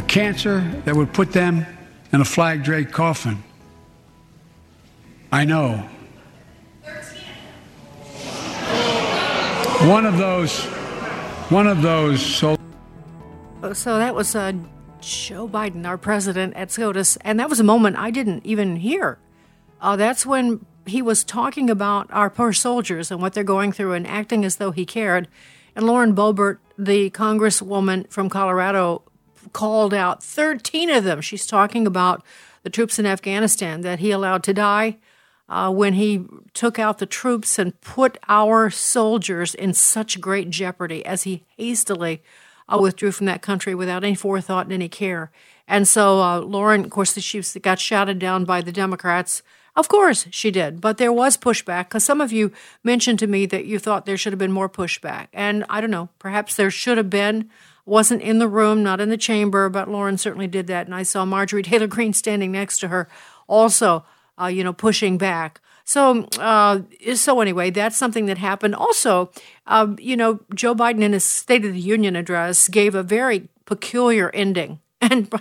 A cancer that would put them in a flag draped coffin. I know. One of those, one of those. So, so that was uh, Joe Biden, our president at SCOTUS, and that was a moment I didn't even hear. Uh, that's when he was talking about our poor soldiers and what they're going through and acting as though he cared. And Lauren Boebert, the congresswoman from Colorado, called out 13 of them. She's talking about the troops in Afghanistan that he allowed to die uh, when he took out the troops and put our soldiers in such great jeopardy as he hastily uh, withdrew from that country without any forethought and any care. And so uh, Lauren, of course, she got shouted down by the Democrats. Of course she did, but there was pushback because some of you mentioned to me that you thought there should have been more pushback. And I don't know, perhaps there should have been wasn't in the room, not in the chamber, but Lauren certainly did that. And I saw Marjorie Taylor Greene standing next to her, also, uh, you know, pushing back. So, uh, so anyway, that's something that happened. Also, uh, you know, Joe Biden in his State of the Union address gave a very peculiar ending. And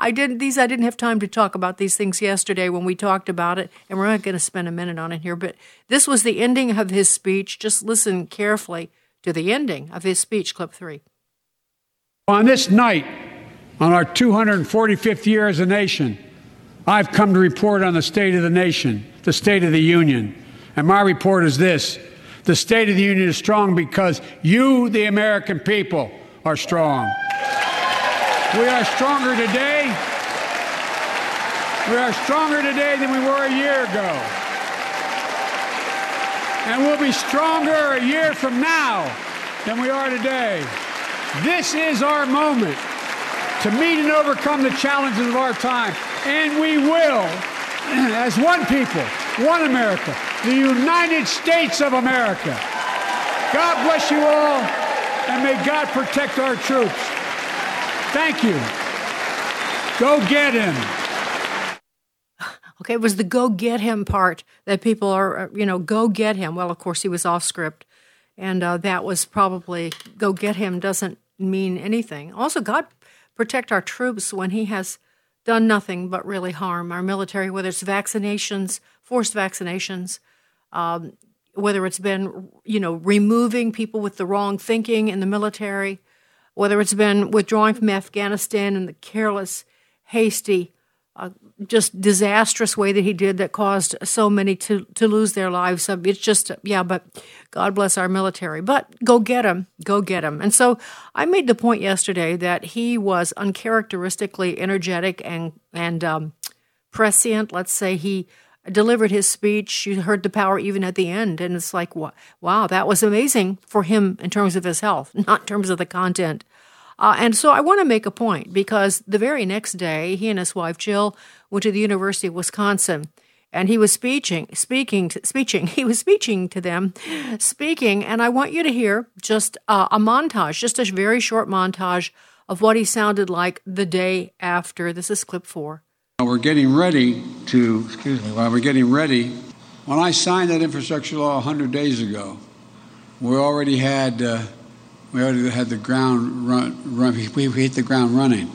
I didn't these I didn't have time to talk about these things yesterday when we talked about it, and we're not going to spend a minute on it here. But this was the ending of his speech. Just listen carefully to the ending of his speech, clip three. On this night, on our 245th year as a nation, I've come to report on the state of the nation, the state of the union. And my report is this the state of the union is strong because you, the American people, are strong. We are stronger today. We are stronger today than we were a year ago. And we'll be stronger a year from now than we are today. This is our moment to meet and overcome the challenges of our time. And we will, as one people, one America, the United States of America. God bless you all, and may God protect our troops. Thank you. Go get him. Okay, it was the go get him part that people are, you know, go get him. Well, of course, he was off script. And uh, that was probably go get him doesn't mean anything. Also, God protect our troops when He has done nothing but really harm our military, whether it's vaccinations, forced vaccinations, um, whether it's been, you know, removing people with the wrong thinking in the military, whether it's been withdrawing from Afghanistan and the careless, hasty just disastrous way that he did that caused so many to, to lose their lives. So it's just, yeah, but God bless our military. But go get him, go get him. And so I made the point yesterday that he was uncharacteristically energetic and, and um, prescient. Let's say he delivered his speech. You heard the power even at the end. And it's like, wow, that was amazing for him in terms of his health, not in terms of the content. Uh, and so I want to make a point because the very next day, he and his wife Jill went to the University of Wisconsin, and he was speaking, speaking, speaking. He was speaking to them, speaking, and I want you to hear just uh, a montage, just a very short montage of what he sounded like the day after. This is clip four. We're getting ready to, excuse me, while we're getting ready, when I signed that infrastructure law 100 days ago, we already had. Uh, we already had the ground run, run we hit the ground running.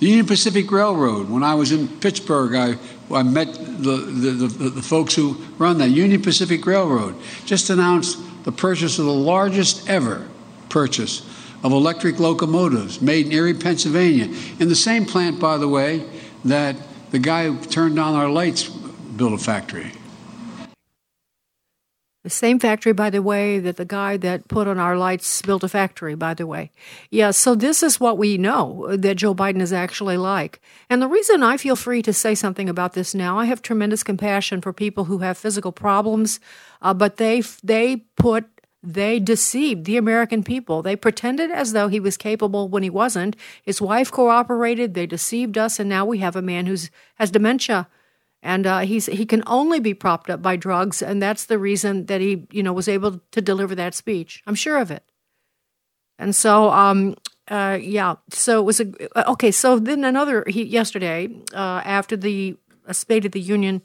The Union Pacific Railroad, when I was in Pittsburgh, I, I met the, the, the, the folks who run that. Union Pacific Railroad just announced the purchase of the largest ever purchase of electric locomotives made in Erie, Pennsylvania, in the same plant, by the way, that the guy who turned on our lights built a factory. The same factory, by the way, that the guy that put on our lights built a factory, by the way. Yeah, so this is what we know that Joe Biden is actually like. And the reason I feel free to say something about this now, I have tremendous compassion for people who have physical problems, uh, but they they put they deceived the American people. They pretended as though he was capable when he wasn't. His wife cooperated. They deceived us, and now we have a man who's has dementia and uh, he's he can only be propped up by drugs, and that's the reason that he you know was able to deliver that speech. I'm sure of it. And so, um, uh, yeah. So it was a uh, okay. So then another he yesterday uh, after the uh, State of the Union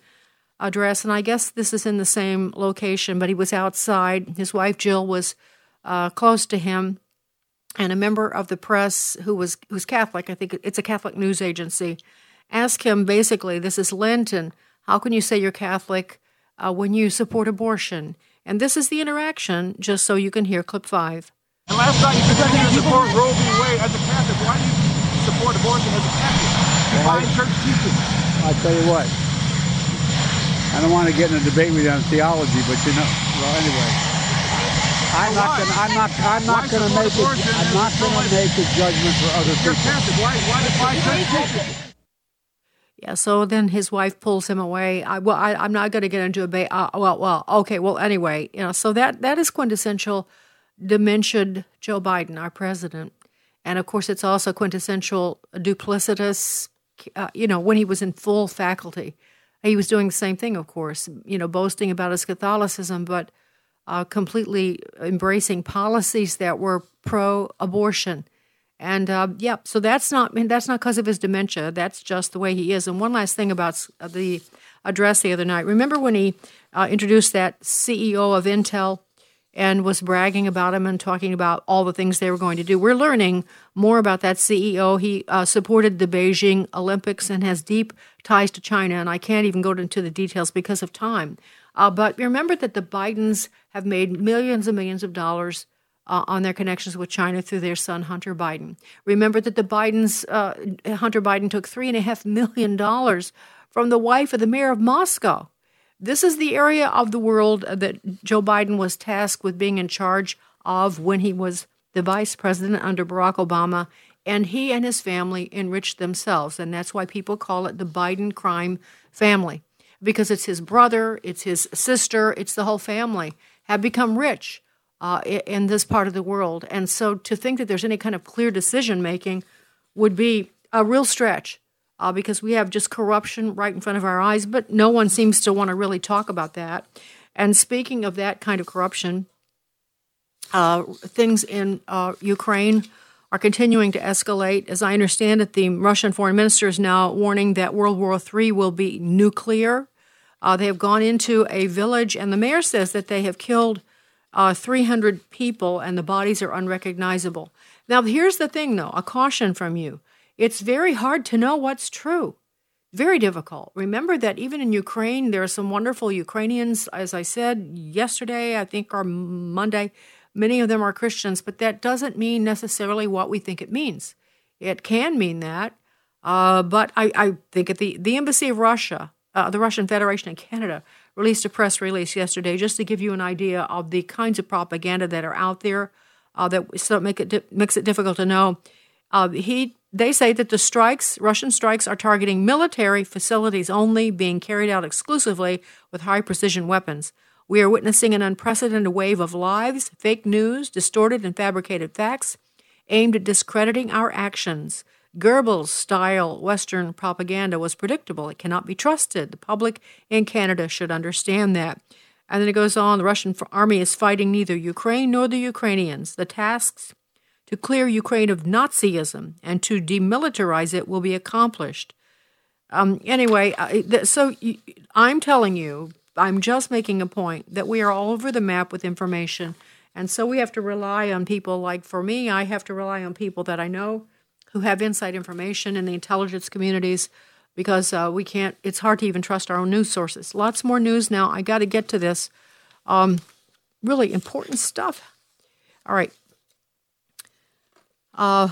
address, and I guess this is in the same location, but he was outside. His wife Jill was uh, close to him, and a member of the press who was who's Catholic. I think it's a Catholic news agency ask him basically, this is Lenten. How can you say you're Catholic uh, when you support abortion? And this is the interaction, just so you can hear clip five. And last night you said you support Roe v. Wade as a Catholic. Why do you support abortion as a Catholic? Define church teaching. I tell you what. I don't want to get in a debate with you on theology, but you know. Well, anyway. I'm not gonna. I'm not. I'm not gonna make it. I'm not gonna make a judgment for other people. You're Catholic. Why? Why define church teaching? Yeah, so then his wife pulls him away. I, well, I, am not going to get into a ba- uh, well, well, okay, well, anyway, you know, so that that is quintessential dementia Joe Biden, our president, and of course, it's also quintessential duplicitous. Uh, you know, when he was in full faculty, he was doing the same thing, of course. You know, boasting about his Catholicism, but uh, completely embracing policies that were pro-abortion and uh, yeah, so that's not that's not because of his dementia. That's just the way he is. And one last thing about the address the other night. Remember when he uh, introduced that CEO of Intel and was bragging about him and talking about all the things they were going to do. We're learning more about that CEO. He uh, supported the Beijing Olympics and has deep ties to China. And I can't even go into the details because of time. Uh, but remember that the Bidens have made millions and millions of dollars uh, on their connections with China through their son Hunter Biden. Remember that the Bidens, uh, Hunter Biden, took three and a half million dollars from the wife of the mayor of Moscow. This is the area of the world that Joe Biden was tasked with being in charge of when he was the vice president under Barack Obama, and he and his family enriched themselves, and that's why people call it the Biden crime family because it's his brother, it's his sister, it's the whole family have become rich uh, in this part of the world. And so to think that there's any kind of clear decision making would be a real stretch uh, because we have just corruption right in front of our eyes, but no one seems to want to really talk about that. And speaking of that kind of corruption, uh, things in uh, Ukraine are continuing to escalate. As I understand it, the Russian foreign minister is now warning that World War III will be nuclear. Uh, they have gone into a village, and the mayor says that they have killed uh, 300 people and the bodies are unrecognizable. Now, here's the thing, though a caution from you. It's very hard to know what's true. Very difficult. Remember that even in Ukraine, there are some wonderful Ukrainians, as I said yesterday, I think, or Monday. Many of them are Christians, but that doesn't mean necessarily what we think it means. It can mean that, uh, but I, I, think at the, the Embassy of Russia, uh, the Russian Federation in Canada, released a press release yesterday just to give you an idea of the kinds of propaganda that are out there uh, that so make it di- makes it difficult to know. Uh, he they say that the strikes, Russian strikes, are targeting military facilities only, being carried out exclusively with high precision weapons. We are witnessing an unprecedented wave of lies, fake news, distorted and fabricated facts aimed at discrediting our actions. Goebbels style Western propaganda was predictable. It cannot be trusted. The public in Canada should understand that. And then it goes on the Russian army is fighting neither Ukraine nor the Ukrainians. The tasks to clear Ukraine of Nazism and to demilitarize it will be accomplished. Um, anyway, so I'm telling you, I'm just making a point that we are all over the map with information. And so we have to rely on people like, for me, I have to rely on people that I know who have inside information in the intelligence communities because uh, we can't, it's hard to even trust our own news sources. Lots more news now. I got to get to this. Um, really important stuff. All right. Uh,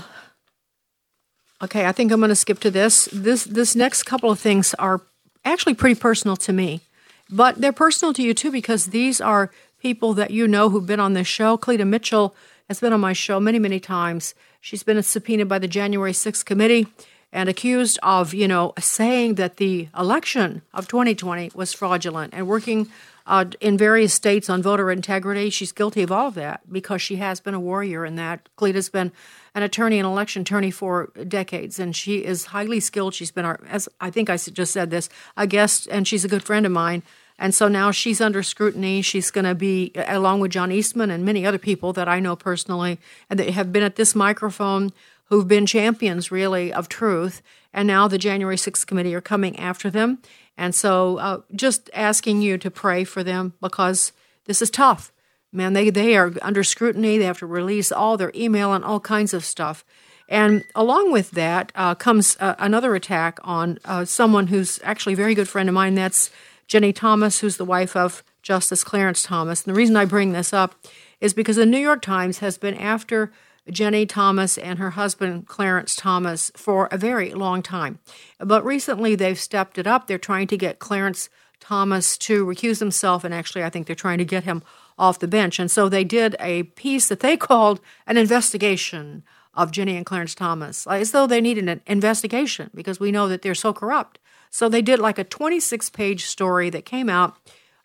okay, I think I'm going to skip to this. This this next couple of things are actually pretty personal to me, but they're personal to you too because these are people that you know who've been on this show. Cleta Mitchell has been on my show many, many times. She's been subpoenaed by the January 6th committee and accused of, you know, saying that the election of 2020 was fraudulent and working uh, in various states on voter integrity. She's guilty of all of that because she has been a warrior in that. Cleta's been an attorney and election attorney for decades, and she is highly skilled. She's been, our, as I think I just said this, a guest, and she's a good friend of mine. And so now she's under scrutiny. She's going to be, along with John Eastman and many other people that I know personally, and that have been at this microphone who've been champions, really, of truth. And now the January 6th committee are coming after them. And so uh, just asking you to pray for them because this is tough. Man, they, they are under scrutiny. They have to release all their email and all kinds of stuff. And along with that uh, comes uh, another attack on uh, someone who's actually a very good friend of mine. That's Ginni Thomas, who's the wife of Justice Clarence Thomas. And the reason I bring this up is because the New York Times has been after Ginni Thomas and her husband Clarence Thomas for a very long time. But recently they've stepped it up. They're trying to get Clarence Thomas to recuse himself, and actually, I think they're trying to get him off the bench. And so they did a piece that they called an investigation of Ginni and Clarence Thomas, as though they needed an investigation because we know that they're so corrupt. So they did like a 26 page story that came out.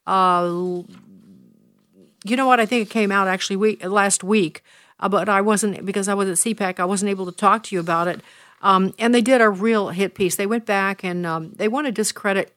Uh, you know what? I think it came out actually week, last week uh, but I wasn't because I was at CPAC. I wasn't able to talk to you about it. Um, and they did a real hit piece. They went back and um, they want to discredit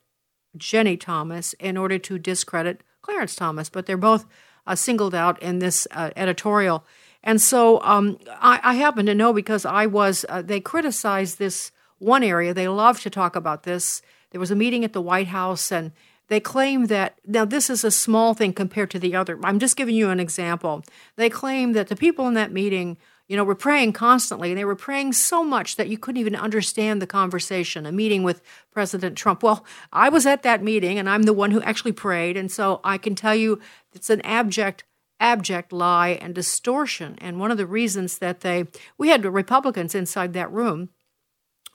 Ginni Thomas in order to discredit Clarence Thomas, but they're both uh, singled out in this uh, editorial. And so um, I, I, happen to know because I was, uh, they criticized this one area. They love to talk about this. There was a meeting at the White House, and they claim that, now this is a small thing compared to the other. I'm just giving you an example. They claim that the people in that meeting, you know, were praying constantly, and they were praying so much that you couldn't even understand the conversation, a meeting with President Trump. Well, I was at that meeting, and I'm the one who actually prayed, and so I can tell you it's an abject abject lie and distortion. And one of the reasons that they, we had Republicans inside that room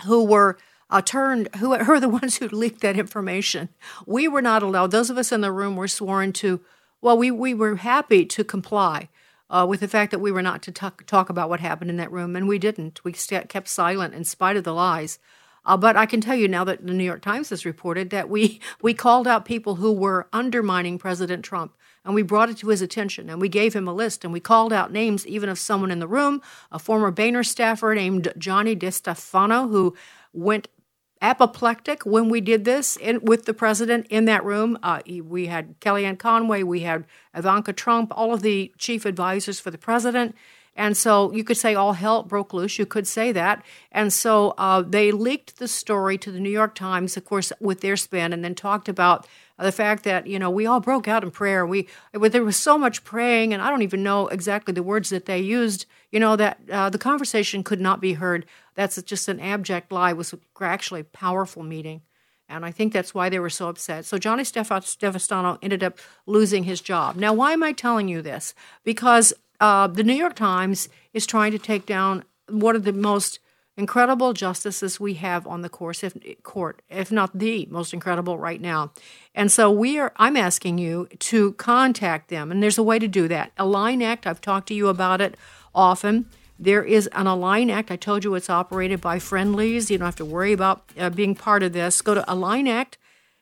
who were uh, turned who, who are the ones who leaked that information. We were not allowed. Those of us in the room were sworn to. Well, we we were happy to comply uh, with the fact that we were not to talk, talk about what happened in that room, and we didn't. We st- kept silent in spite of the lies. Uh, but I can tell you now that the New York Times has reported that we we called out people who were undermining President Trump and we brought it to his attention and we gave him a list and we called out names even of someone in the room, a former Boehner staffer named Johnny DeStefano, who went apoplectic when we did this in, with the president in that room. Uh, we had Kellyanne Conway, we had Ivanka Trump, all of the chief advisors for the president. And so you could say all hell broke loose. You could say that. And so uh, they leaked the story to the New York Times, of course, with their spin, and then talked about the fact that you know we all broke out in prayer. We there was so much praying, and I don't even know exactly the words that they used. You know that uh, the conversation could not be heard. That's just an abject lie. It was actually a powerful meeting, and I think that's why they were so upset. So Johnny Stefano ended up losing his job. Now, why am I telling you this? Because uh, the New York Times is trying to take down one of the most incredible justices we have on the course if, court, if not the most incredible right now. And so we are I'm asking you to contact them and there's a way to do that. Align Act, I've talked to you about it often. There is an Align Act. I told you it's operated by friendlies. You don't have to worry about uh, being part of this. Go to Align Act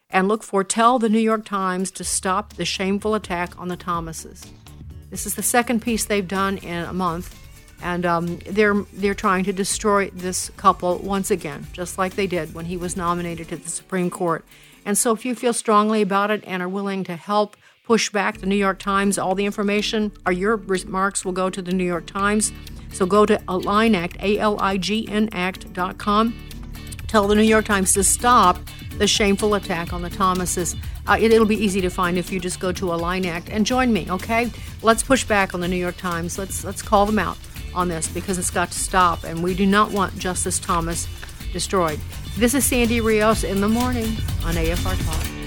and look for Tell the New York Times to stop the shameful attack on the Thomases. This is the second piece they've done in a month and um, they're they're trying to destroy this couple once again, just like they did when he was nominated to the Supreme Court. And so, if you feel strongly about it and are willing to help push back the New York Times, all the information or your remarks will go to the New York Times. So go to Align Act, A L I G N Act.com. Tell the New York Times to stop the shameful attack on the Thomases. Uh, it, will be easy to find if you just go to Align Act and join me. Okay, let's push back on the New York Times. Let's let's call them out on this because it's got to stop, and we do not want Justice Thomas destroyed. This is Sandy Rios in the morning on AFR Talk.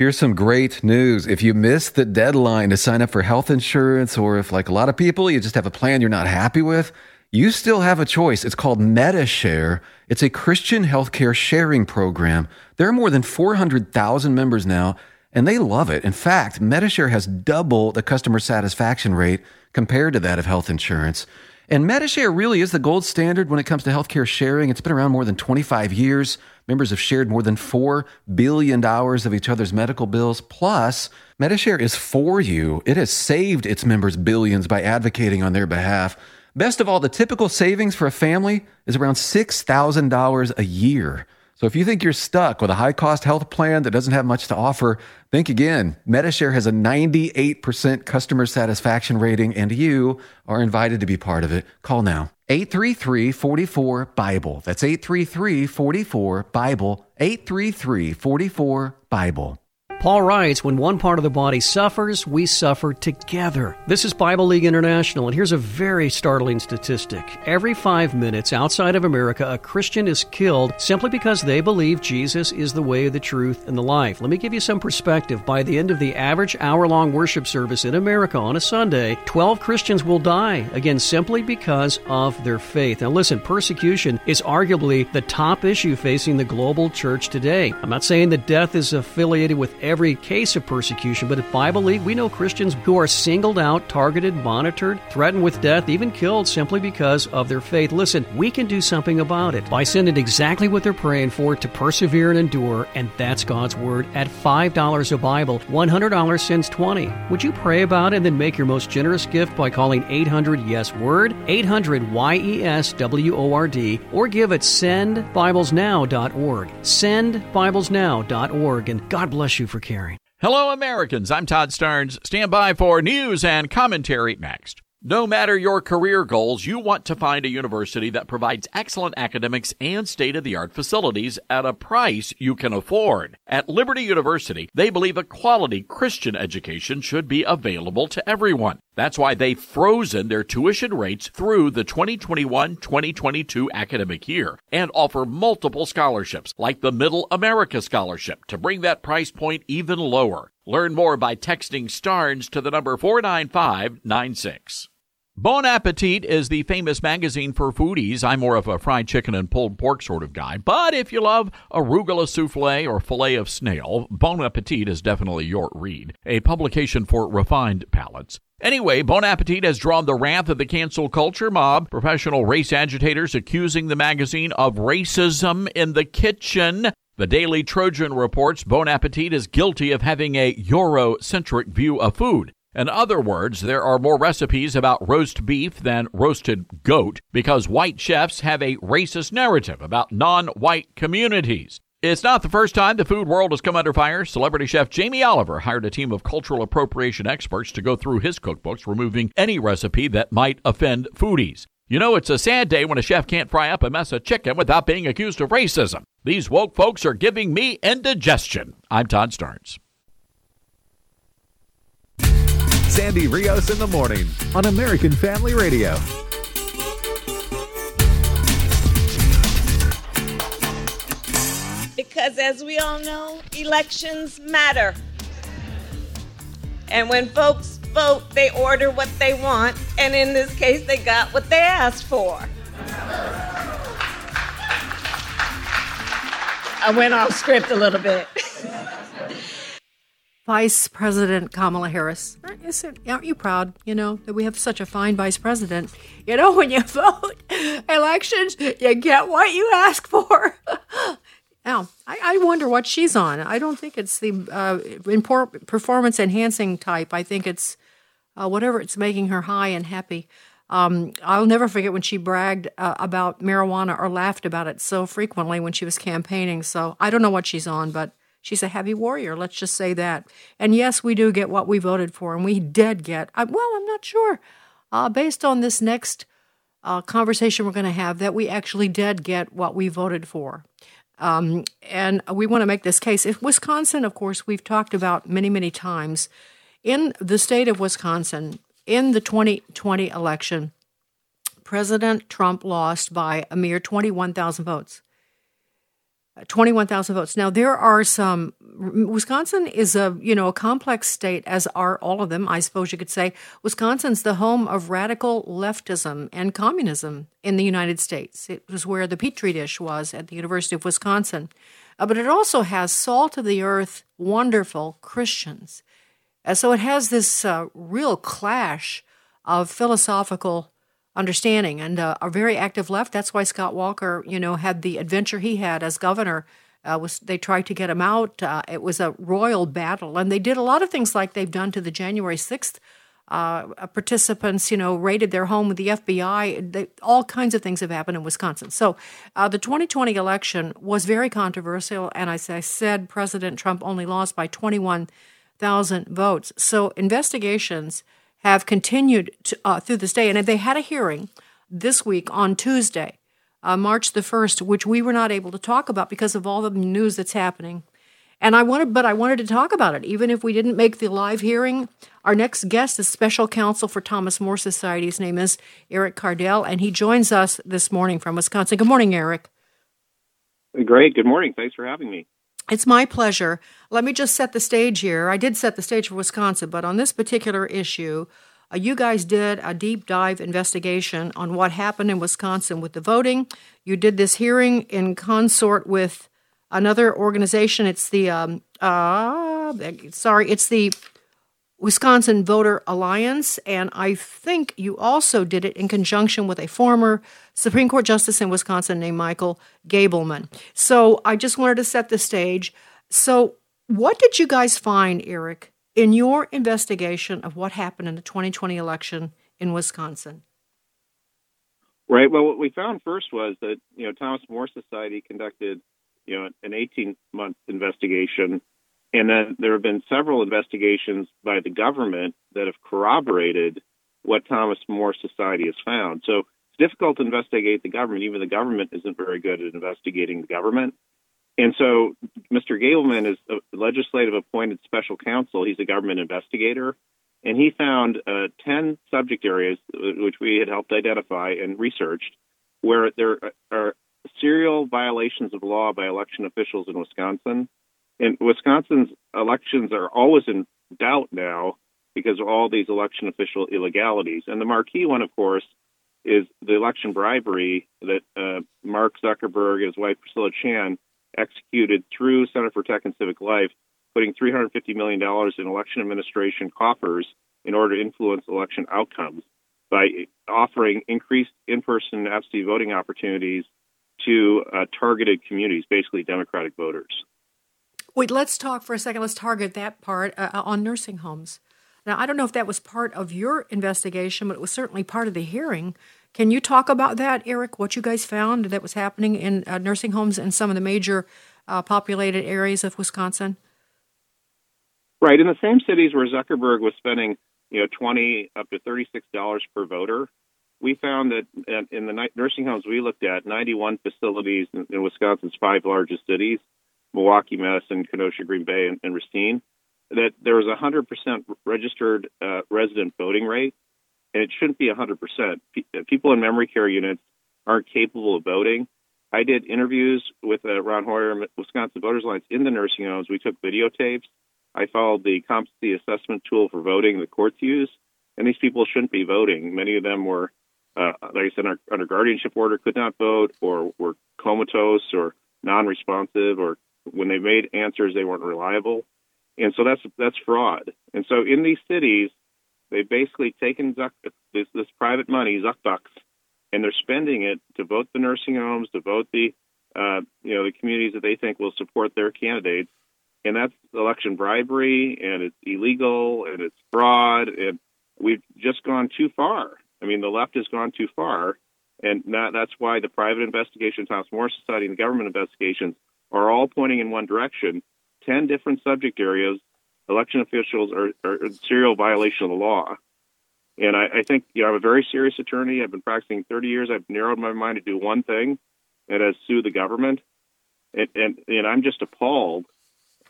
Here's some great news. If you missed the deadline to sign up for health insurance, or if, like a lot of people, you just have a plan you're not happy with, you still have a choice. It's called MediShare. It's a Christian healthcare sharing program. There are more than 400,000 members now, and they love it. In fact, MediShare has double the customer satisfaction rate compared to that of health insurance. And MediShare really is the gold standard when it comes to healthcare sharing. It's been around more than 25 years. Members have shared more than $4 billion of each other's medical bills. Plus, MediShare is for you. It has saved its members billions by advocating on their behalf. Best of all, the typical savings for a family is around $6,000 a year. So if you think you're stuck with a high cost health plan that doesn't have much to offer, think again. MediShare has a 98% customer satisfaction rating, and you are invited to be part of it. Call now. 833 44 Bible. That's 833 44 Bible. 833 44 Bible. Paul writes, When one part of the body suffers, we suffer together. This is Bible League International, and here's a very startling statistic. Every five minutes outside of America, a Christian is killed simply because they believe Jesus is the way, the truth, and the life. Let me give you some perspective. By the end of the average hour long worship service in America on a Sunday, 12 Christians will die, again, simply because of their faith. Now, listen, persecution is arguably the top issue facing the global church today. I'm not saying that death is affiliated with every case of persecution, but at Bible League, we know Christians who are singled out, targeted, monitored, threatened with death, even killed simply because of their faith. Listen, we can do something about it by sending exactly what they're praying for to persevere and endure, and that's God's Word at $5 a Bible. $100 sends 20 Would you pray about it and then make your most generous gift by calling 800 Yes Word, 800 Y E S W O R D, or give at sendbiblesnow.org. Sendbiblesnow.org, and God bless you for caring. Hello, Americans. I'm Todd Starnes. Stand by for news and commentary next. No matter your career goals, you want to find a university that provides excellent academics and state of the art facilities at a price you can afford. At Liberty University, they believe a quality Christian education should be available to everyone. That's why they've frozen their tuition rates through the 2021 2022 academic year and offer multiple scholarships, like the Middle America Scholarship, to bring that price point even lower. Learn more by texting STARNS to the number 49596. Bon Appetit is the famous magazine for foodies. I'm more of a fried chicken and pulled pork sort of guy, but if you love arugula souffle or filet of snail, Bon Appetit is definitely your read. A publication for refined palates. Anyway, Bon Appetit has drawn the wrath of the cancel culture mob, professional race agitators accusing the magazine of racism in the kitchen. The Daily Trojan reports Bon Appetit is guilty of having a Eurocentric view of food. In other words, there are more recipes about roast beef than roasted goat because white chefs have a racist narrative about non white communities. It's not the first time the food world has come under fire. Celebrity chef Jamie Oliver hired a team of cultural appropriation experts to go through his cookbooks, removing any recipe that might offend foodies. You know, it's a sad day when a chef can't fry up a mess of chicken without being accused of racism. These woke folks are giving me indigestion. I'm Todd Starnes. Sandy Rios in the morning on American Family Radio. Because as we all know, elections matter. And when folks vote, they order what they want, and in this case, they got what they asked for. I went off script a little bit. Vice President Kamala Harris. Aren't you proud, you know, that we have such a fine vice president? You know, when you vote elections, you get what you ask for. now, I, I, wonder what she's on. I don't think it's the uh, performance enhancing type. I think it's uh, whatever it's making her high and happy. Um, I'll never forget when she bragged uh, about marijuana or laughed about it so frequently when she was campaigning. So I don't know what she's on, but She's a heavy warrior, let's just say that. And yes, we do get what we voted for, and we did get, I, well, I'm not sure, uh, based on this next uh, conversation we're going to have, that we actually did get what we voted for. Um, and we want to make this case. If Wisconsin, of course, we've talked about many, many times. In the state of Wisconsin, in the 2020 election, President Trump lost by a mere 21,000 votes. 21,000 votes. Now, there are some Wisconsin is a you know a complex state, as are all of them. I suppose you could say Wisconsin's the home of radical leftism and communism in the United States. It was where the petri dish was at the University of Wisconsin, uh, but it also has salt of the earth, wonderful Christians. Uh, so it has this uh, real clash of philosophical understanding and uh, a very active left. That's why Scott Walker, you know, had the adventure he had as governor. Uh, was they tried to get him out? Uh, it was a royal battle, and they did a lot of things like they've done to the January sixth uh, participants. You know, raided their home with the FBI. They, all kinds of things have happened in Wisconsin. So uh, the 2020 election was very controversial, and as I said, President Trump only lost by 21,000 votes. So investigations have continued to, uh, through this day. And they had a hearing this week on Tuesday, uh, March the 1st, which we were not able to talk about because of all the news that's happening. And I wanted, but I wanted to talk about it, even if we didn't make the live hearing. Our next guest is special counsel for Thomas More Society. His name is Eric Kaardal, and he joins us this morning from Wisconsin. Good morning, Eric. Great. Good morning. Thanks for having me. It's my pleasure. Let me just set the stage here. I did set the stage for Wisconsin, but on this particular issue, uh, you guys did a deep dive investigation on what happened in Wisconsin with the voting. You did this hearing in consort with another organization. It's the um, uh, sorry, it's the Wisconsin Voter Alliance, and I think you also did it in conjunction with a former Supreme Court Justice in Wisconsin named Michael Gableman. So I just wanted to set the stage. So, what did you guys find, Eric, in your investigation of what happened in the 2020 election in Wisconsin? Right. Well, what we found first was that you know Thomas More Society conducted you know an 18 month investigation and then there have been several investigations by the government that have corroborated what Thomas More Society has found. So difficult to investigate the government. Even the government isn't very good at investigating the government. And so Mr. Gableman is a legislative appointed special counsel. He's a government investigator. And he found uh, 10 subject areas, which we had helped identify and researched, where there are serial violations of law by election officials in Wisconsin and Wisconsin's elections are always in doubt now because of all these election official illegalities. And the marquee one, of course, is the election bribery that uh, Mark Zuckerberg and his wife Priscilla Chan executed through Center for Tech and Civic Life, putting $350 million in election administration coffers in order to influence election outcomes by offering increased in person absentee voting opportunities to uh, targeted communities, basically Democratic voters. Wait, let's talk for a second. Let's target that part uh, on nursing homes. Now, I don't know if that was part of your investigation, but it was certainly part of the hearing. Can you talk about that, Eric? What you guys found that was happening in uh, nursing homes in some of the major uh, populated areas of Wisconsin? Right, in the same cities where Zuckerberg was spending, you know, twenty up to thirty-six dollars per voter, we found that in the nursing homes we looked at, ninety-one facilities in Wisconsin's five largest cities, Milwaukee, Madison, Kenosha, Green Bay, and, and Racine, that there was a 100% registered uh, resident voting rate, and it shouldn't be 100%. P- people in memory care units aren't capable of voting. I did interviews with uh, Ron Heuer, Wisconsin Voters Alliance, in the nursing homes. We took videotapes. I followed the competency assessment tool for voting the courts use, and these people shouldn't be voting. Many of them were, uh, like I said, under guardianship order, could not vote, or were comatose, or non-responsive, or when they made answers, they weren't reliable, and so that's that's fraud. And so in these cities, they've basically taken Zuck, this, this private money, Zuck bucks, and they're spending it to vote the nursing homes, to vote the uh, you know the communities that they think will support their candidates, and that's election bribery, and it's illegal, and it's fraud, and we've just gone too far. I mean, the left has gone too far, and that, that's why the private investigation, Thomas More Society, and the government investigations are all pointing in one direction. Ten different subject areas. Election officials are, are in serial violation of the law. And I, I think you know, I'm a very serious attorney. I've been practicing 30 years. I've narrowed my mind to do one thing, and that's sue the government. And, and, and I'm just appalled.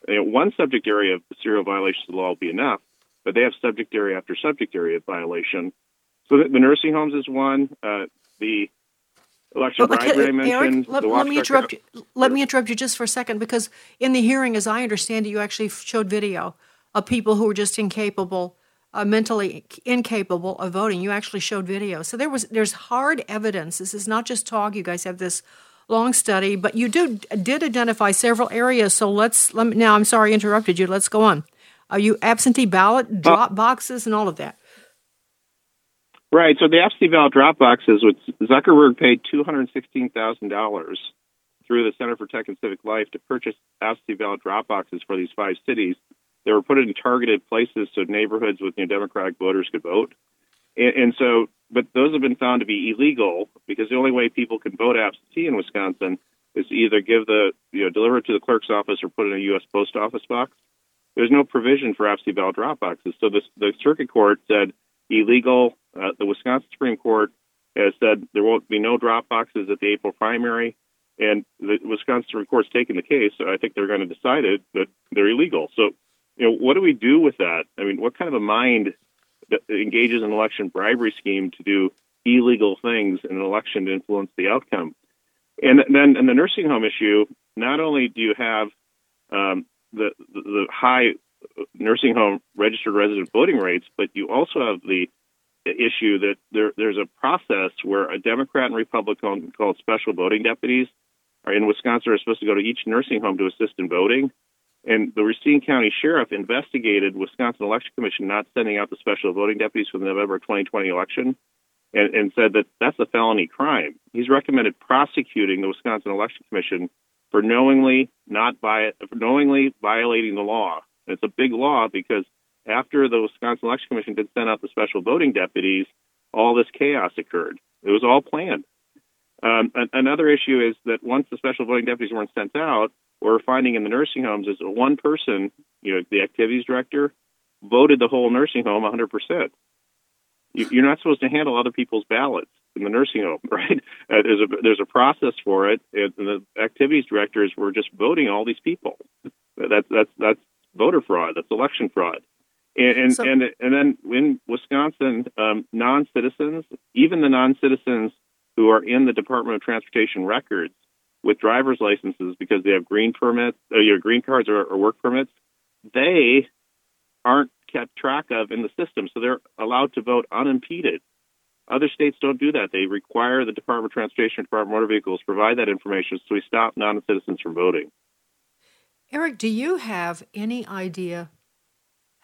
You know, one subject area of serial violations of the law will be enough, but they have subject area after subject area of violation. So the, the nursing homes is one. Uh, the election bribery I mentioned. Eric, let, let me interrupt you. Let me interrupt you just for a second because in the hearing, as I understand it, you actually showed video of people who were just incapable, uh, mentally incapable of voting. You actually showed video, so there was there's hard evidence. This is not just talk. You guys have this long study, but you do did identify several areas. So let's let me, now. I'm sorry I interrupted you. Let's go on. Are you absentee ballot drop boxes and all of that? Right. So the absentee ballot drop boxes, which Zuckerberg paid two hundred sixteen thousand dollars through the Center for Tech and Civic Life to purchase absentee ballot drop boxes for these five cities. They were put in targeted places so neighborhoods with know, Democratic voters could vote. And, and so, but those have been found to be illegal because the only way people can vote absentee in Wisconsin is to either give the you know deliver it to the clerk's office or put it in a U.S. post office box. There's no provision for absentee ballot drop boxes. So the the circuit court said illegal. Uh, the Wisconsin Supreme Court has said there won't be no drop boxes at the April primary, and the Wisconsin Supreme Court's taken the case. So I think they're going to decide it that they're illegal. So, you know, what do we do with that? I mean, what kind of a mind that engages in an election bribery scheme to do illegal things in an election to influence the outcome? And then, in the nursing home issue, not only do you have um, the, the the high nursing home registered resident voting rates, but you also have the issue that there, there's a process where a Democrat and Republican called special voting deputies are in Wisconsin are supposed to go to each nursing home to assist in voting. And the Racine County Sheriff investigated Wisconsin Election Commission not sending out the special voting deputies for the November 2020 election and, and said that that's a felony crime. He's recommended prosecuting the Wisconsin Election Commission for knowingly not by knowingly violating the law it's a big law because after the Wisconsin Election Commission did send out the special voting deputies, all this chaos occurred. It was all planned. Um, another issue is that once the special voting deputies weren't sent out, what we're finding in the nursing homes is one person, you know, the activities director, voted the whole nursing home 100%. You're not supposed to handle other people's ballots in the nursing home, right? Uh, there's a there's a process for it, and the activities directors were just voting all these people. That's that's that's voter fraud. That's election fraud. And and so, and, and then in Wisconsin, um, non-citizens, even the non-citizens who are in the Department of Transportation records with driver's licenses because they have green permits, uh, your green cards or, or work permits, they aren't kept track of in the system, so they're allowed to vote unimpeded. Other states don't do that. They require the Department of Transportation, Department of Motor Vehicles provide that information so we stop non-citizens from voting. Eric, do you have any idea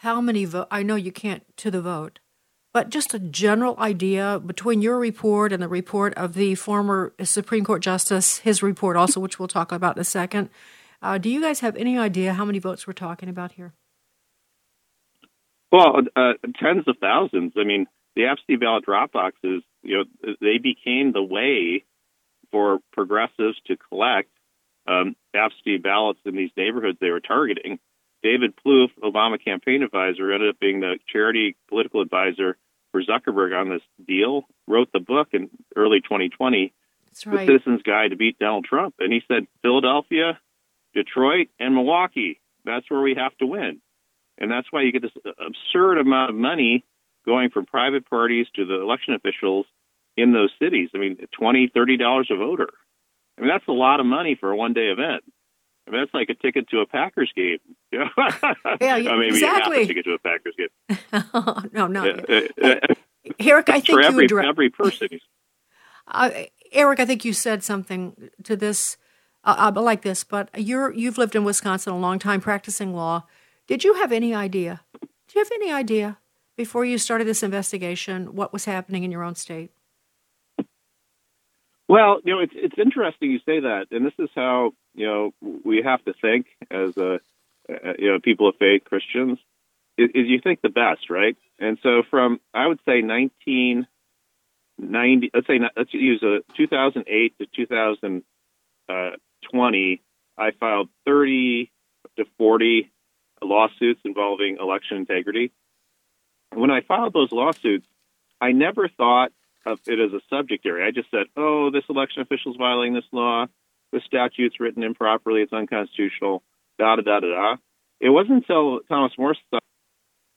how many vote? I know you can't to the vote, but just a general idea between your report and the report of the former Supreme Court Justice, his report also, which we'll talk about in a second. Uh, do you guys have any idea how many votes we're talking about here? Well, uh, tens of thousands. I mean, the absentee ballot drop boxes, you know, they became the way for progressives to collect um, absentee ballots in these neighborhoods they were targeting. David Plouffe, Obama campaign advisor, ended up being the charity political advisor for Zuckerberg on this deal, wrote the book in early 2020, right. The Citizen's Guide to Beat Donald Trump. And he said, Philadelphia, Detroit, and Milwaukee, that's where we have to win. And that's why you get this absurd amount of money going from private parties to the election officials in those cities. I mean, $20, $30 a voter. I mean, that's a lot of money for a one day event. I mean, that's like a ticket to a Packers game. yeah, maybe exactly. half a ticket to a Packers game. no, no. Uh, Eric, I think every, you every person. Uh, Eric, I think you said something to this, uh, uh, like this. But you're you've lived in Wisconsin a long time, practicing law. Did you have any idea? Do you have any idea before you started this investigation what was happening in your own state? Well, you know, it's it's interesting you say that, and this is how you know we have to think as a you know people of faith Christians is, you think the best, right? And so from I would say 1990, let's say let's use a 2008 to 2020, I filed 30 to 40 lawsuits involving election integrity. When I filed those lawsuits, I never thought of it as a subject area. I just said, oh, this election official is violating this law. The statute's written improperly. It's unconstitutional. Da da da da da. It wasn't until Thomas Morris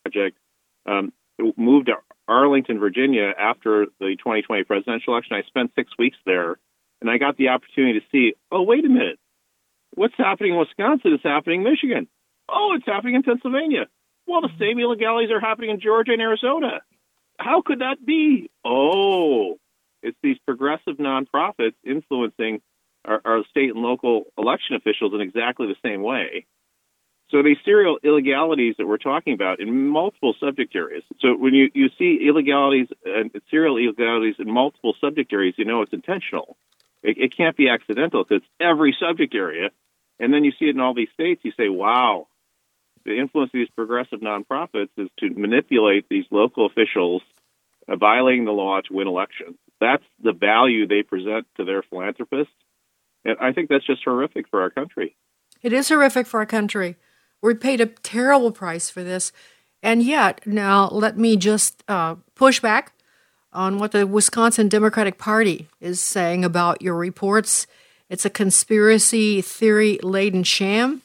project um, moved to Arlington, Virginia, after the 2020 presidential election. I spent six weeks there and I got the opportunity to see, oh, wait a minute. What's happening in Wisconsin is happening in Michigan. Oh, it's happening in Pennsylvania. Well, the same illegalities are happening in Georgia and Arizona. How could that be? Oh, it's these progressive nonprofits influencing our, our state and local election officials in exactly the same way. So these serial illegalities that we're talking about in multiple subject areas. So when you, you see illegalities and serial illegalities in multiple subject areas, you know it's intentional. It, it can't be accidental because it's every subject area. And then you see it in all these states, you say, wow, the influence of these progressive nonprofits is to manipulate these local officials uh, violating the law to win elections. That's the value they present to their philanthropists. And I think that's just horrific for our country. It is horrific for our country. We paid a terrible price for this. And yet, now let me just uh, push back on what the Wisconsin Democratic Party is saying about your reports. It's a conspiracy theory laden sham.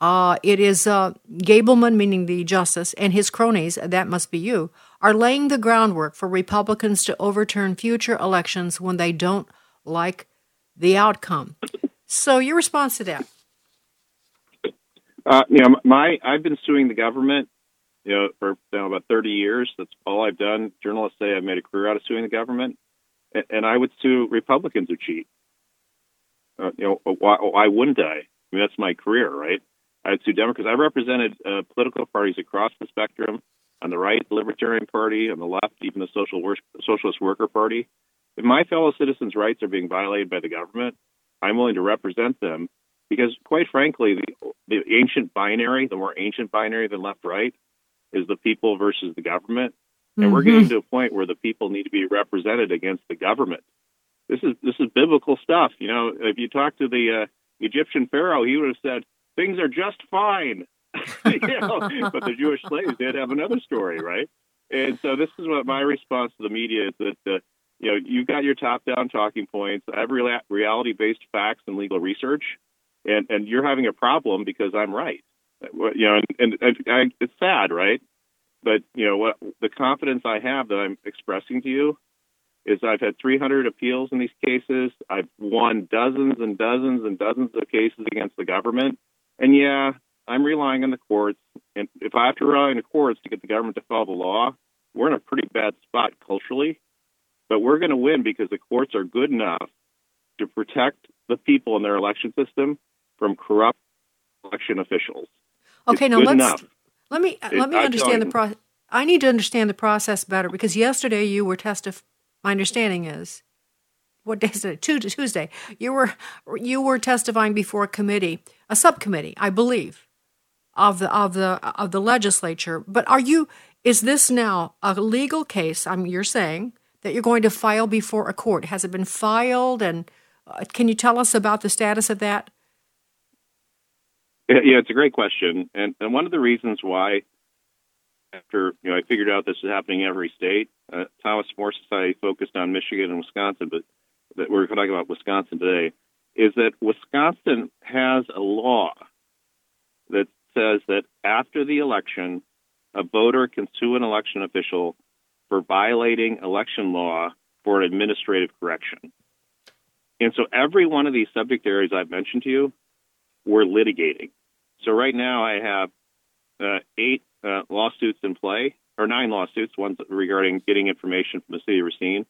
Uh, it is uh, Gableman, meaning the justice, and his cronies, that must be you, are laying the groundwork for Republicans to overturn future elections when they don't like the outcome. So, your response to that? Uh, you know, my I've been suing the government, you know, for you know, about 30 years. That's all I've done. Journalists say I've made a career out of suing the government, and, and I would sue Republicans who cheat. Uh, you know, why, why wouldn't I? I mean, that's my career, right? I'd sue Democrats. I represented uh, political parties across the spectrum. On the right, the Libertarian Party. On the left, even the Social Wor- Socialist Worker Party. If my fellow citizens' rights are being violated by the government, I'm willing to represent them because, quite frankly, the, the ancient binary, the more ancient binary than left right, is the people versus the government. And mm-hmm. we're getting to a point where the people need to be represented against the government. This is this is biblical stuff. You know, if you talk to the uh, Egyptian pharaoh, he would have said things are just fine. you know, but the Jewish slaves did have another story, right? And so this is what my response to the media is that uh, you know you've got your top-down talking points. I have reality-based facts and legal research, and and you're having a problem because I'm right. You know, and, and, and it's sad, right? But you know what? The confidence I have that I'm expressing to you is I've had 300 appeals in these cases. I've won dozens and dozens and dozens of cases against the government. And yeah, I'm relying on the courts. And if I have to rely on the courts to get the government to follow the law, we're in a pretty bad spot culturally. But we're going to win because the courts are good enough to protect the people in their election system from corrupt election officials. Okay, it's now let's enough. let me uh, it, let me understand the process. I need to understand the process better because yesterday you were testifying my understanding is what day is it? Tuesday. You were you were testifying before a committee, a subcommittee, I believe, of the of the of the legislature. But are you? Is this now a legal case? I'm you're saying that you're going to file before a court. Has it been filed? And uh, can you tell us about the status of that? Yeah, it's a great question, and and one of the reasons why after you know I figured out this is happening in every state. Uh, Thomas More Society focused on Michigan and Wisconsin, but that we're talking about Wisconsin today is that Wisconsin has a law that says that after the election, a voter can sue an election official for violating election law for an administrative correction. And so every one of these subject areas I've mentioned to you, we're litigating. So right now I have uh, eight uh, lawsuits in play, or nine lawsuits, one regarding getting information from the city of Racine.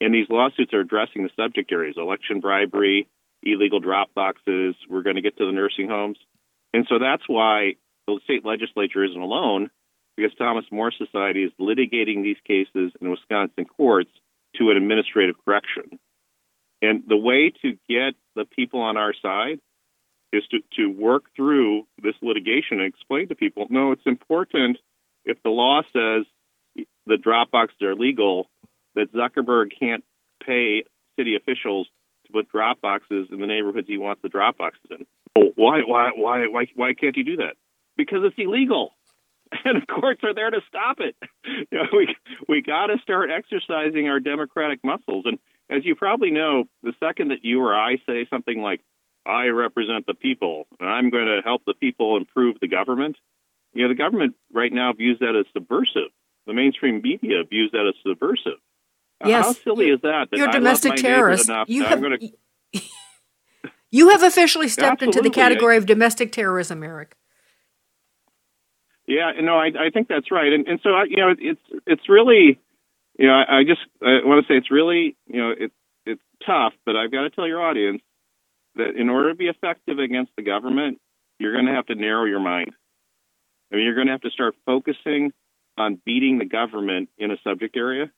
And these lawsuits are addressing the subject areas election bribery, illegal drop boxes. We're going to get to the nursing homes. And so that's why the state legislature isn't alone, because Thomas More Society is litigating these cases in Wisconsin courts to an administrative correction. And the way to get the people on our side is to, to work through this litigation and explain to people no, it's important if the law says the drop boxes are legal, that Zuckerberg can't pay city officials to put drop boxes in the neighborhoods he wants the drop boxes in. Well, why, why, why, why, why can't you do that? Because it's illegal. And the courts are there to stop it. You know, we we got to start exercising our democratic muscles. And as you probably know, the second that you or I say something like, I represent the people, and I'm going to help the people improve the government. You know, the government right now views that as subversive. The mainstream media views that as subversive. Yes. How silly you, is that? that you're I domestic terrorist. You have, gonna... You have officially stepped Absolutely. into the category of domestic terrorism, Eric. Yeah, no, I, I think that's right, and and so I, you know, it's it's really, you know, I, I just I want to say it's really, you know, it's it's tough, but I've got to tell your audience that in order to be effective against the government, you're going to have to narrow your mind. I mean, you're going to have to start focusing on beating the government in a subject area,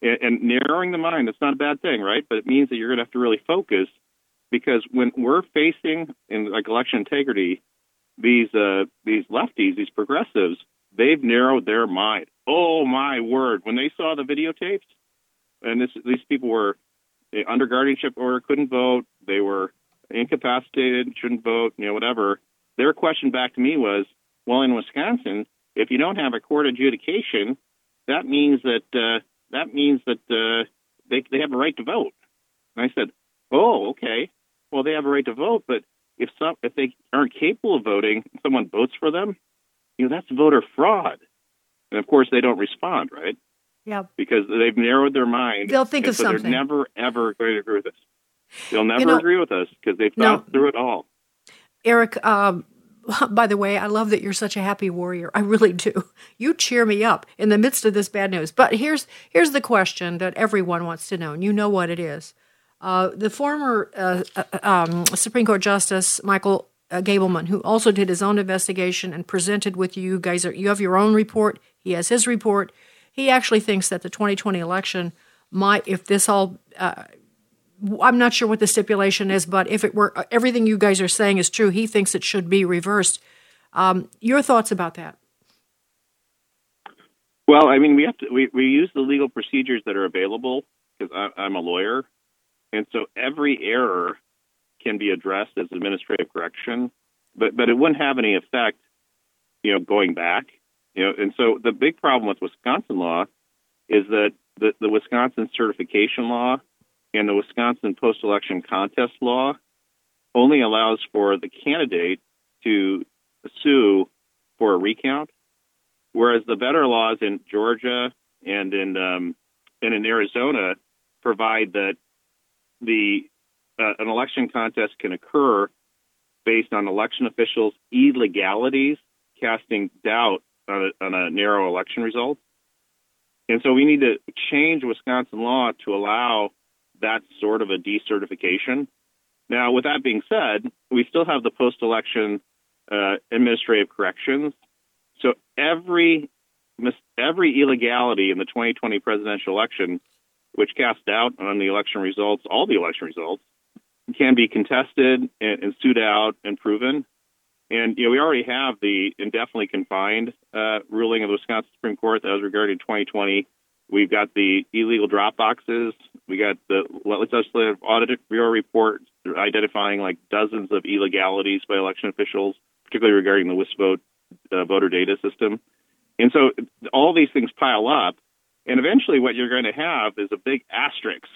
and, and narrowing the mind. That's not a bad thing, right? But it means that you're going to have to really focus because when we're facing in like election integrity these uh, these lefties, these progressives, they've narrowed their mind. Oh my word! When they saw the videotapes, and this, these people were under guardianship order, couldn't vote. They were incapacitated, shouldn't vote. You know, whatever. Their question back to me was, "Well, in Wisconsin, if you don't have a court adjudication, that means that uh, that means that uh, they they have a right to vote." And I said, "Oh, okay. Well, they have a right to vote, but if some if they aren't capable of voting, someone votes for them, you know that's voter fraud. And of course, they don't respond, right? Yeah. Because they've narrowed their mind. They'll think of so something. They're never ever going to agree with us. They'll never You know- agree with us because they've No. thought through it all. Eric, um, by the way, I love that you're such a happy warrior. I really do. You cheer me up in the midst of this bad news. But here's here's the question that everyone wants to know, and you know what it is. Uh, the former uh, uh, um, Supreme Court Justice Michael uh, Gableman, who also did his own investigation and presented with you, you guys are you have your own report. He has his report. He actually thinks that the 2020 election might, if this all uh, I'm not sure what the stipulation is, but if it were everything you guys are saying is true, he thinks it should be reversed. Um, your thoughts about that? Well, I mean, we have to we, we use the legal procedures that are available because I'm a lawyer, and so every error can be addressed as administrative correction, but but it wouldn't have any effect, you know, going back. You know, and so the big problem with Wisconsin law is that the, the Wisconsin certification law and the Wisconsin post-election contest law only allows for the candidate to sue for a recount, whereas the better laws in Georgia and in um, and in Arizona provide that the uh, an election contest can occur based on election officials' illegalities, casting doubt on a, on a narrow election result. And so we need to change Wisconsin law to allow that sort of a decertification. Now, with that being said, we still have the post election uh, administrative corrections. So every every illegality in the 2020 presidential election, which cast doubt on the election results, all the election results, can be contested and, and sued out and proven. And you know, we already have the indefinitely confined uh, ruling of the Wisconsin Supreme Court that was regarding 2020. We've got the illegal drop boxes. We got the legislative audit bureau report identifying like dozens of illegalities by election officials, particularly regarding the WISVOTE uh, voter data system. And so all these things pile up, and eventually what you're going to have is a big asterisk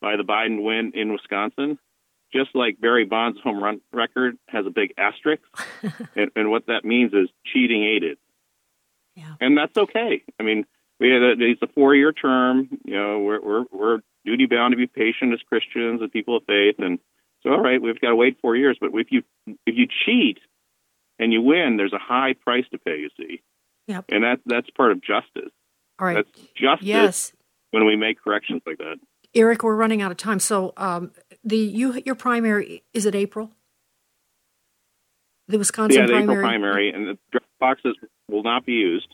by the Biden win in Wisconsin, just like Barry Bonds' home run record has a big asterisk. and, and what that means is cheating aided. Yeah. And that's okay. I mean, we had a, it's a four year term. You know, we're, we're, we're duty bound to be patient as Christians and people of faith. And so, all right, we've got to wait four years. But if you, if you cheat and you win, there's a high price to pay, you see. Yep. And that, that's part of justice. All right. That's justice Yes. when we make corrections like that. Eric, we're running out of time. So um, the you your primary is it April? The Wisconsin yeah, the primary. April primary, and the drop boxes will not be used.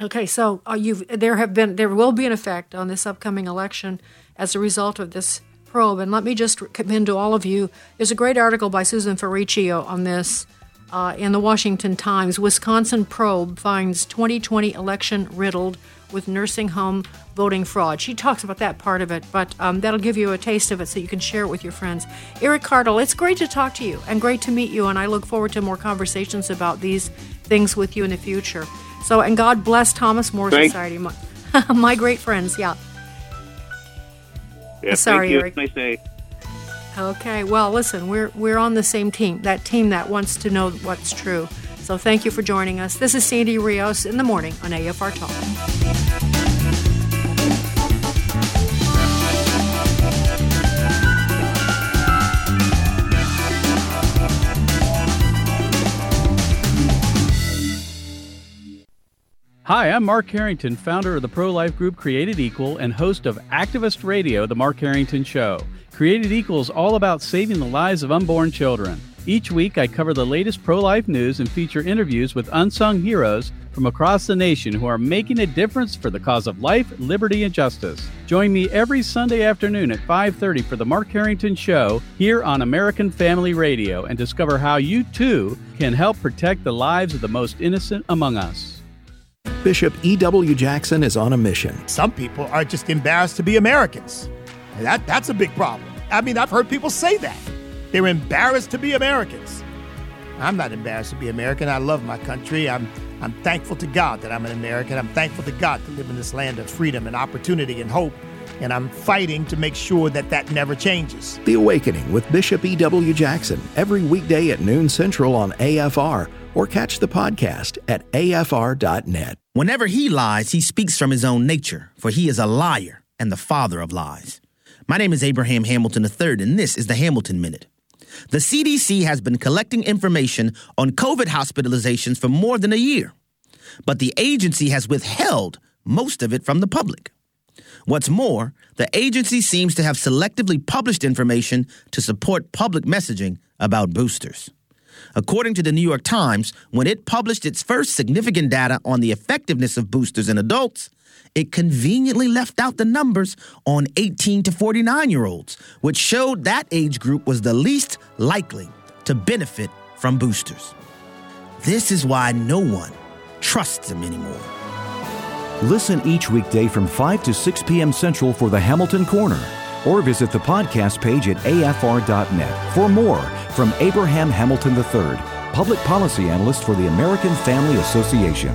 Okay, so uh, you've there have been there will be an effect on this upcoming election as a result of this probe. And let me just commend to all of you. There's a great article by Susan Ferrechio on this uh, in the Washington Times. Wisconsin probe finds 2020 election riddled with nursing home voting fraud. She talks about that part of it, but um, that'll give you a taste of it so you can share it with your friends. Eric Kaardal, it's great to talk to you and great to meet you, and I look forward to more conversations about these things with you in the future. So, and God bless Thomas More Thanks. Society, my, my great friends. Yeah. Yeah, Sorry, thank you. Eric. Nice day. Okay. Well, listen, we're we're on the same team. That team that wants to know what's true. So thank you for joining us. This is Sandy Rios in the morning on AFR Talk. Hi, I'm Mark Harrington, founder of the pro life group Created Equal and host of Activist Radio, The Mark Harrington Show. Created Equal is all about saving the lives of unborn children. Each week, I cover the latest pro life news and feature interviews with unsung heroes from across the nation who are making a difference for the cause of life, liberty, and justice. Join me every Sunday afternoon at 5:30 for the Mark Harrington Show here on American Family Radio and discover how you too can help protect the lives of the most innocent among us. Bishop E.W. Jackson is on a mission. Some people are just embarrassed to be Americans. That, that's a big problem. I mean, I've heard people say that. They're embarrassed to be Americans. I'm not embarrassed to be American. I love my country. I'm, I'm thankful to God that I'm an American. I'm thankful to God to live in this land of freedom and opportunity and hope. And I'm fighting to make sure that that never changes. The Awakening with Bishop E.W. Jackson, every weekday at noon central on AFR, or catch the podcast at afr.net. Whenever he lies, he speaks from his own nature, for he is a liar and the father of lies. My name is Abraham Hamilton III, and this is the Hamilton Minute. The CDC has been collecting information on COVID hospitalizations for more than a year, but the agency has withheld most of it from the public. What's more, the agency seems to have selectively published information to support public messaging about boosters. According to the New York Times, when it published its first significant data on the effectiveness of boosters in adults, it conveniently left out the numbers on 18 to 49 year olds, which showed that age group was the least likely to benefit from boosters. This is why no one trusts them anymore. Listen each weekday from 5 to 6 p.m. Central for the Hamilton Corner, or visit the podcast page at afr.net for more from Abraham Hamilton III, Public Policy Analyst for the American Family Association.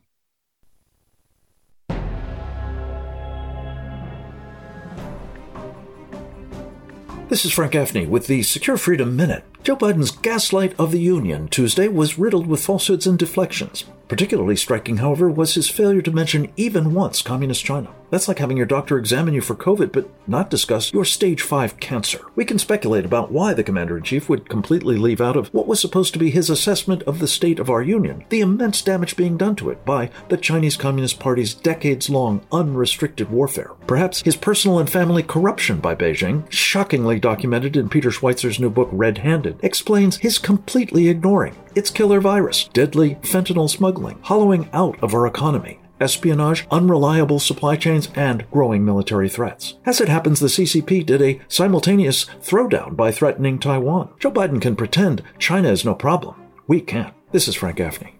This is Frank Gaffney with the Secure Freedom Minute. Joe Biden's gaslight of the Union Tuesday was riddled with falsehoods and deflections. Particularly striking, however, was his failure to mention even once Communist China. That's like having your doctor examine you for COVID, but not discuss your stage 5 cancer. We can speculate about why the Commander in Chief would completely leave out of what was supposed to be his assessment of the state of our Union, the immense damage being done to it by the Chinese Communist Party's decades long unrestricted warfare. Perhaps his personal and family corruption by Beijing, shockingly documented in Peter Schweizer's new book Red Handed, explains his completely ignoring its killer virus, deadly fentanyl smuggling, hollowing out of our economy, espionage, unreliable supply chains, and growing military threats. As it happens, the CCP did a simultaneous throwdown by threatening Taiwan. Joe Biden can pretend China is no problem. We can't. This is Frank Gaffney.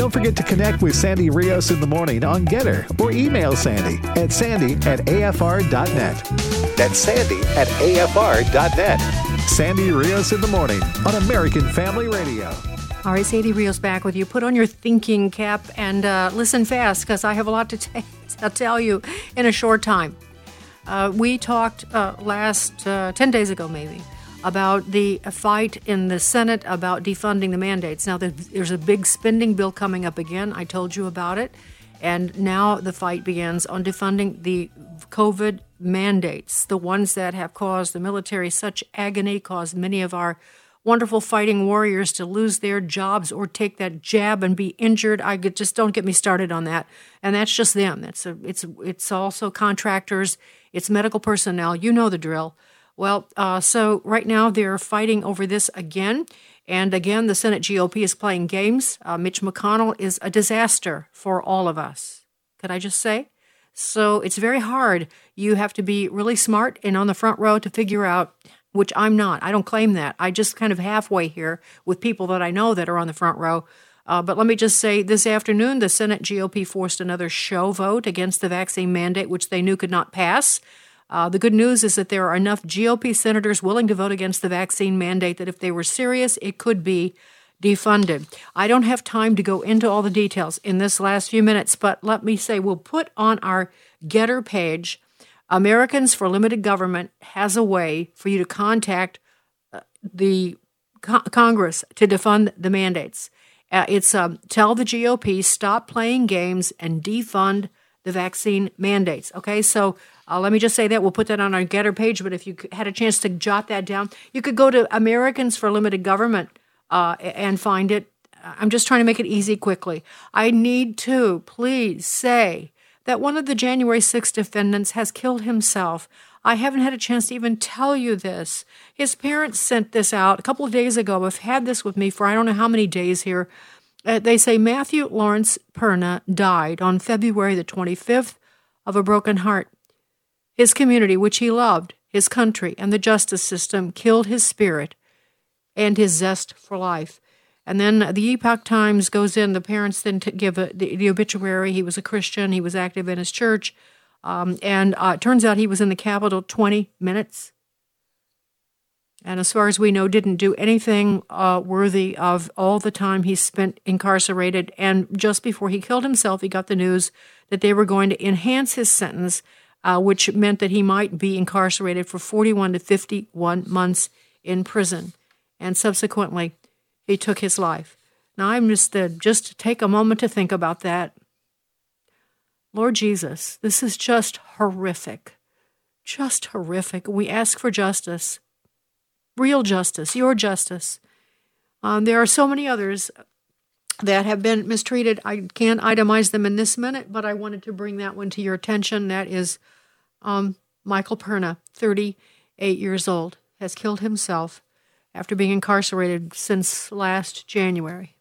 Don't forget to connect with Sandy Rios in the morning on Gettr or email Sandy at sandy at afr.net. That's sandy at afr.net. Sandy Rios in the morning on American Family Radio. All right, Sandy Rios back with you. Put on your thinking cap and uh, listen fast because I have a lot to t- tell you in a short time. Uh, we talked uh, last uh, 10 days ago, maybe, about the fight in the Senate about defunding the mandates. Now, there's a big spending bill coming up again. I told you about it. And now the fight begins on defunding the COVID mandates, the ones that have caused the military such agony, caused many of our wonderful fighting warriors to lose their jobs or take that jab and be injured. I get, just don't get me started on that. And that's just them. That's a, it's it's also contractors, it's medical personnel. You know the drill. Well, uh, so right now they're fighting over this again. And again, the Senate GOP is playing games. Uh, Mitch McConnell is a disaster for all of us. Could I just say? So it's very hard. You have to be really smart and on the front row to figure out, which I'm not. I don't claim that. I just kind of halfway here with people that I know that are on the front row. Uh, but let me just say this afternoon, the Senate GOP forced another show vote against the vaccine mandate, which they knew could not pass. Uh, the good news is that there are enough GOP senators willing to vote against the vaccine mandate that if they were serious, it could be defunded. I don't have time to go into all the details in this last few minutes, but let me say we'll put on our Gettr page Americans for Limited Government has a way for you to contact uh, the co- Congress to defund the mandates. Uh, it's um, tell the GOP stop playing games and defund the vaccine mandates. Okay, so uh, let me just say that we'll put that on our Gettr page. But if you had a chance to jot that down, you could go to Americans for Limited Government uh, and find it. I'm just trying to make it easy quickly. I need to please say that one of the January 6 defendants has killed himself. I haven't had a chance to even tell you this. His parents sent this out a couple of days ago. I've had this with me for I don't know how many days here. Uh, they say Matthew Lawrence Perna died on February the 25th of a broken heart. His community, which he loved, his country, and the justice system killed his spirit and his zest for life. And then the Epoch Times goes in. The parents then give a, the, the, obituary. He was a Christian. He was active in his church, um, and uh, it turns out he was in the Capitol 20 minutes. And as far as we know, didn't do anything uh, worthy of all the time he spent incarcerated. And just before he killed himself, he got the news that they were going to enhance his sentence uh, which meant that he might be incarcerated for 41 to 51 months in prison. And subsequently, he took his life. Now, I'm just uh, just take a moment to think about that. Lord Jesus, this is just horrific, just horrific. We ask for justice, real justice, your justice. Um, there are so many others that have been mistreated. I can't itemize them in this minute, but I wanted to bring that one to your attention. That is um, Michael Perna, 38 years old, has killed himself after being incarcerated since last January.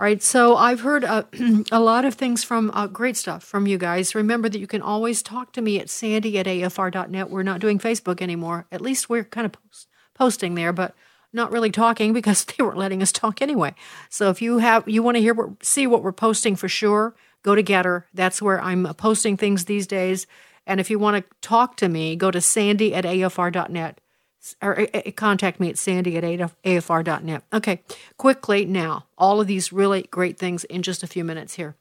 All right, so I've heard uh, a lot of things from uh, great stuff from you guys. Remember that you can always talk to me at sandy at afr.net. We're not doing Facebook anymore. At least we're kind of post- posting there, but not really talking because they weren't letting us talk anyway. So if you have you want to hear what, see what we're posting for sure, go to Gettr. That's where I'm posting things these days. And if you want to talk to me, go to sandy at afr.net or contact me at sandy at afr.net. Okay, quickly now, all of these really great things in just a few minutes here.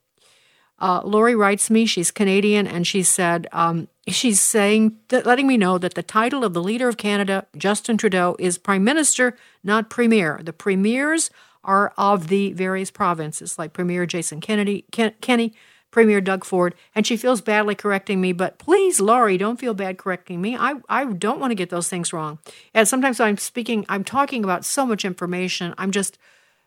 Uh, Lori writes me, she's Canadian, and she said, um, she's saying, letting me know that the title of the leader of Canada, Justin Trudeau, is Prime Minister, not Premier. The premiers are of the various provinces, like Premier Jason Kennedy, Ken, Kenney, Premier Doug Ford, and she feels badly correcting me. But please, Laurie, don't feel bad correcting me. I, I don't want to get those things wrong. And sometimes I'm speaking, I'm talking about so much information. I'm just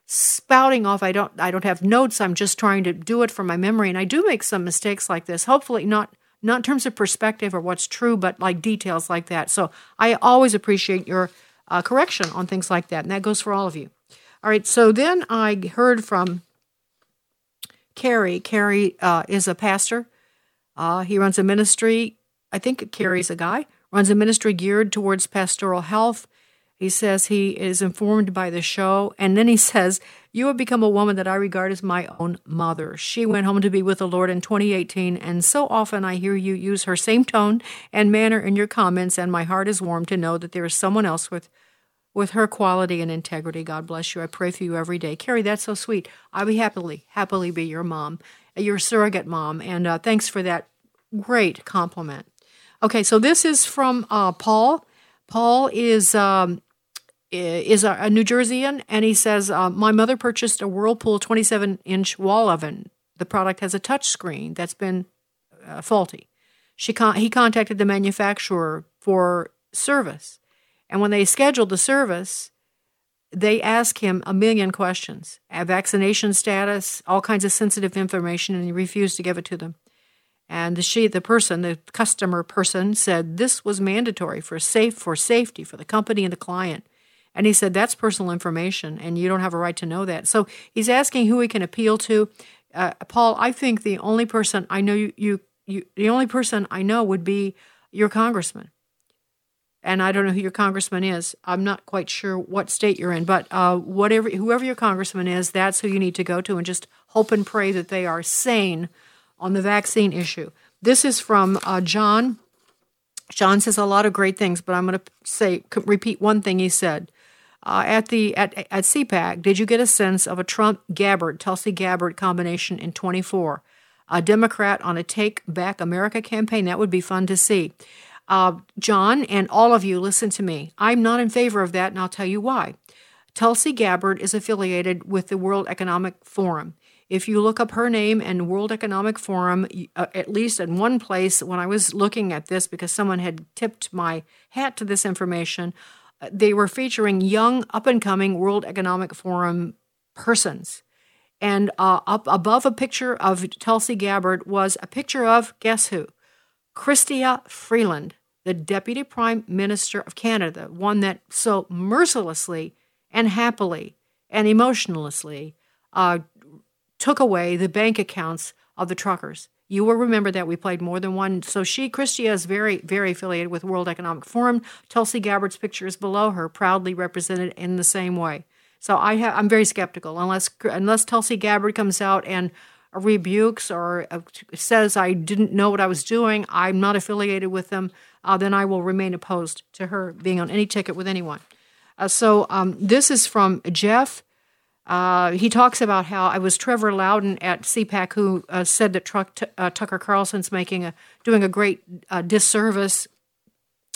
spouting off. I don't I don't have notes. I'm just trying to do it from my memory, and I do make some mistakes like this. Hopefully, not not in terms of perspective or what's true, but like details like that. So I always appreciate your uh, correction on things like that, and that goes for all of you. All right. So then I heard from Carrie. Carrie uh, is a pastor. Uh, he runs a ministry. I think Carrie's a guy. Runs a ministry geared towards pastoral health. He says he is informed by the show. And then he says, You have become a woman that I regard as my own mother. She went home to be with the Lord in 2018. And so often I hear you use her same tone and manner in your comments. And my heart is warmed to know that there is someone else with with her quality and integrity. God bless you. I pray for you every day. Carrie, that's so sweet. I will happily, happily be your mom, your surrogate mom. And uh, thanks for that great compliment. Okay, so this is from uh, Paul. Paul is um, is a, New Jerseyan, and he says, uh, "My mother purchased a Whirlpool 27 inch wall oven. The product has a touch screen that's been uh, faulty. She con- he contacted the manufacturer for service. And when they scheduled the service, they ask him a million questions vaccination status, all kinds of sensitive information, and he refused to give it to them. And she, the person, the customer person, said this was mandatory for safe for safety for the company and the client. And he said that's personal information, and you don't have a right to know that. So he's asking who he can appeal to. Uh, Paul, I think the only person I know you, you, you, the only person I know would be your congressman. And I don't know who your congressman is. I'm not quite sure what state you're in, but uh, whatever, whoever your congressman is, that's who you need to go to, and just hope and pray that they are sane on the vaccine issue. This is from uh, John. John says a lot of great things, but I'm going to say repeat one thing he said. Uh, at the at at CPAC, did you get a sense of a Trump Gabbard Tulsi Gabbard combination in 24? A Democrat on a Take Back America campaign that would be fun to see. Uh, John and all of you, listen to me. I'm not in favor of that, and I'll tell you why. Tulsi Gabbard is affiliated with the World Economic Forum. If you look up her name and World Economic Forum, uh, at least in one place, when I was looking at this because someone had tipped my hat to this information, uh, they were featuring young, up and coming World Economic Forum persons. And uh, up above a picture of Tulsi Gabbard was a picture of, guess who? Chrystia Freeland, the Deputy Prime Minister of Canada, one that so mercilessly and happily and emotionlessly uh, took away the bank accounts of the truckers. You will remember that we played more than one. So she, Chrystia, is very, very affiliated with World Economic Forum. Tulsi Gabbard's picture is below her, proudly represented in the same way. So I I'm very skeptical unless unless Tulsi Gabbard comes out and rebukes or uh, says I didn't know what I was doing. I'm not affiliated with them. Uh, then I will remain opposed to her being on any ticket with anyone. Uh, so um, this is from Jeff. Uh, he talks about how I was Trevor Loudon at CPAC who uh, said that Truck, uh, Tucker Carlson's making a doing a great uh, disservice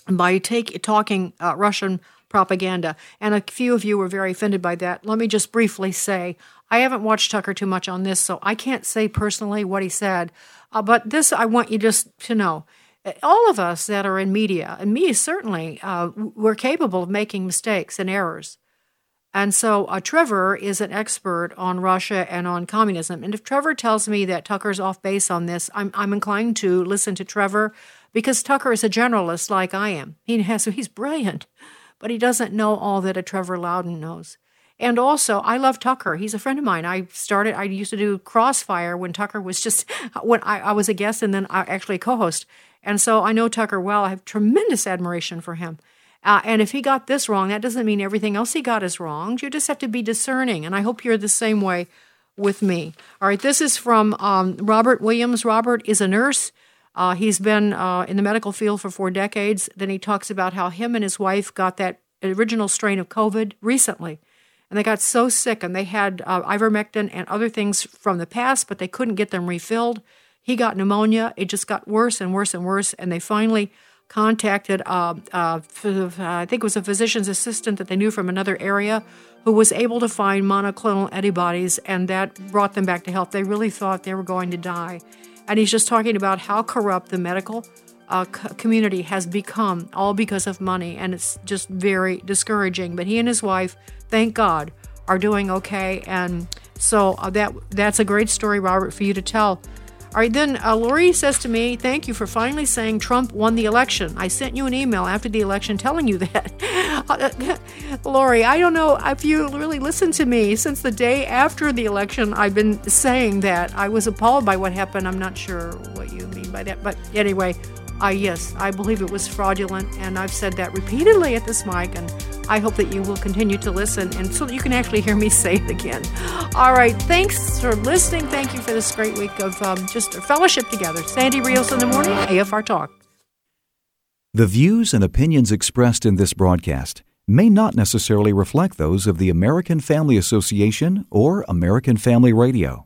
by take, talking Russian propaganda, and a few of you were very offended by that. Let me just briefly say I haven't watched Tucker too much on this, so I can't say personally what he said, uh, but this I want you just to know. All of us that are in media, and me certainly, we're capable of making mistakes and errors. And so uh, Trevor is an expert on Russia and on communism. And if Trevor tells me that Tucker's off base on this, I'm, I'm inclined to listen to Trevor because Tucker is a generalist like I am. He has, he's brilliant, but he doesn't know all that a Trevor Loudon knows. And also, I love Tucker. He's a friend of mine. I started, I used to do Crossfire when Tucker was just, when I, I was a guest and then I actually co host. And so I know Tucker well. I have tremendous admiration for him. Uh, and if he got this wrong, that doesn't mean everything else he got is wrong. You just have to be discerning. And I hope you're the same way with me. All right, this is from um, Robert Williams. Robert is a nurse. Uh, he's been uh, in the medical field for four decades. Then he talks about how him and his wife got that original strain of COVID recently. And they got so sick, and they had uh, ivermectin and other things from the past, but they couldn't get them refilled. He got pneumonia. It just got worse and worse and worse. And they finally contacted, uh, uh, I think it was a physician's assistant that they knew from another area, who was able to find monoclonal antibodies, and that brought them back to health. They really thought they were going to die. And he's just talking about how corrupt the medical uh, community has become, all because of money, and it's just very discouraging. But he and his wife, thank God, are doing okay, and so uh, that that's a great story, Robert, for you to tell. All right, then uh, Lori says to me, Thank you for finally saying Trump won the election. I sent you an email after the election telling you that. Lori, I don't know if you really listened to me. Since the day after the election, I've been saying that. I was appalled by what happened. I'm not sure what you mean by that. But anyway, uh, yes, I believe it was fraudulent, and I've said that repeatedly at this mic, and I hope that you will continue to listen and so that you can actually hear me say it again. All right, thanks for listening. Thank you for this great week of um, just fellowship together. Sandy Rios in the morning, AFR Talk. The views and opinions expressed in this broadcast may not necessarily reflect those of the American Family Association or American Family Radio.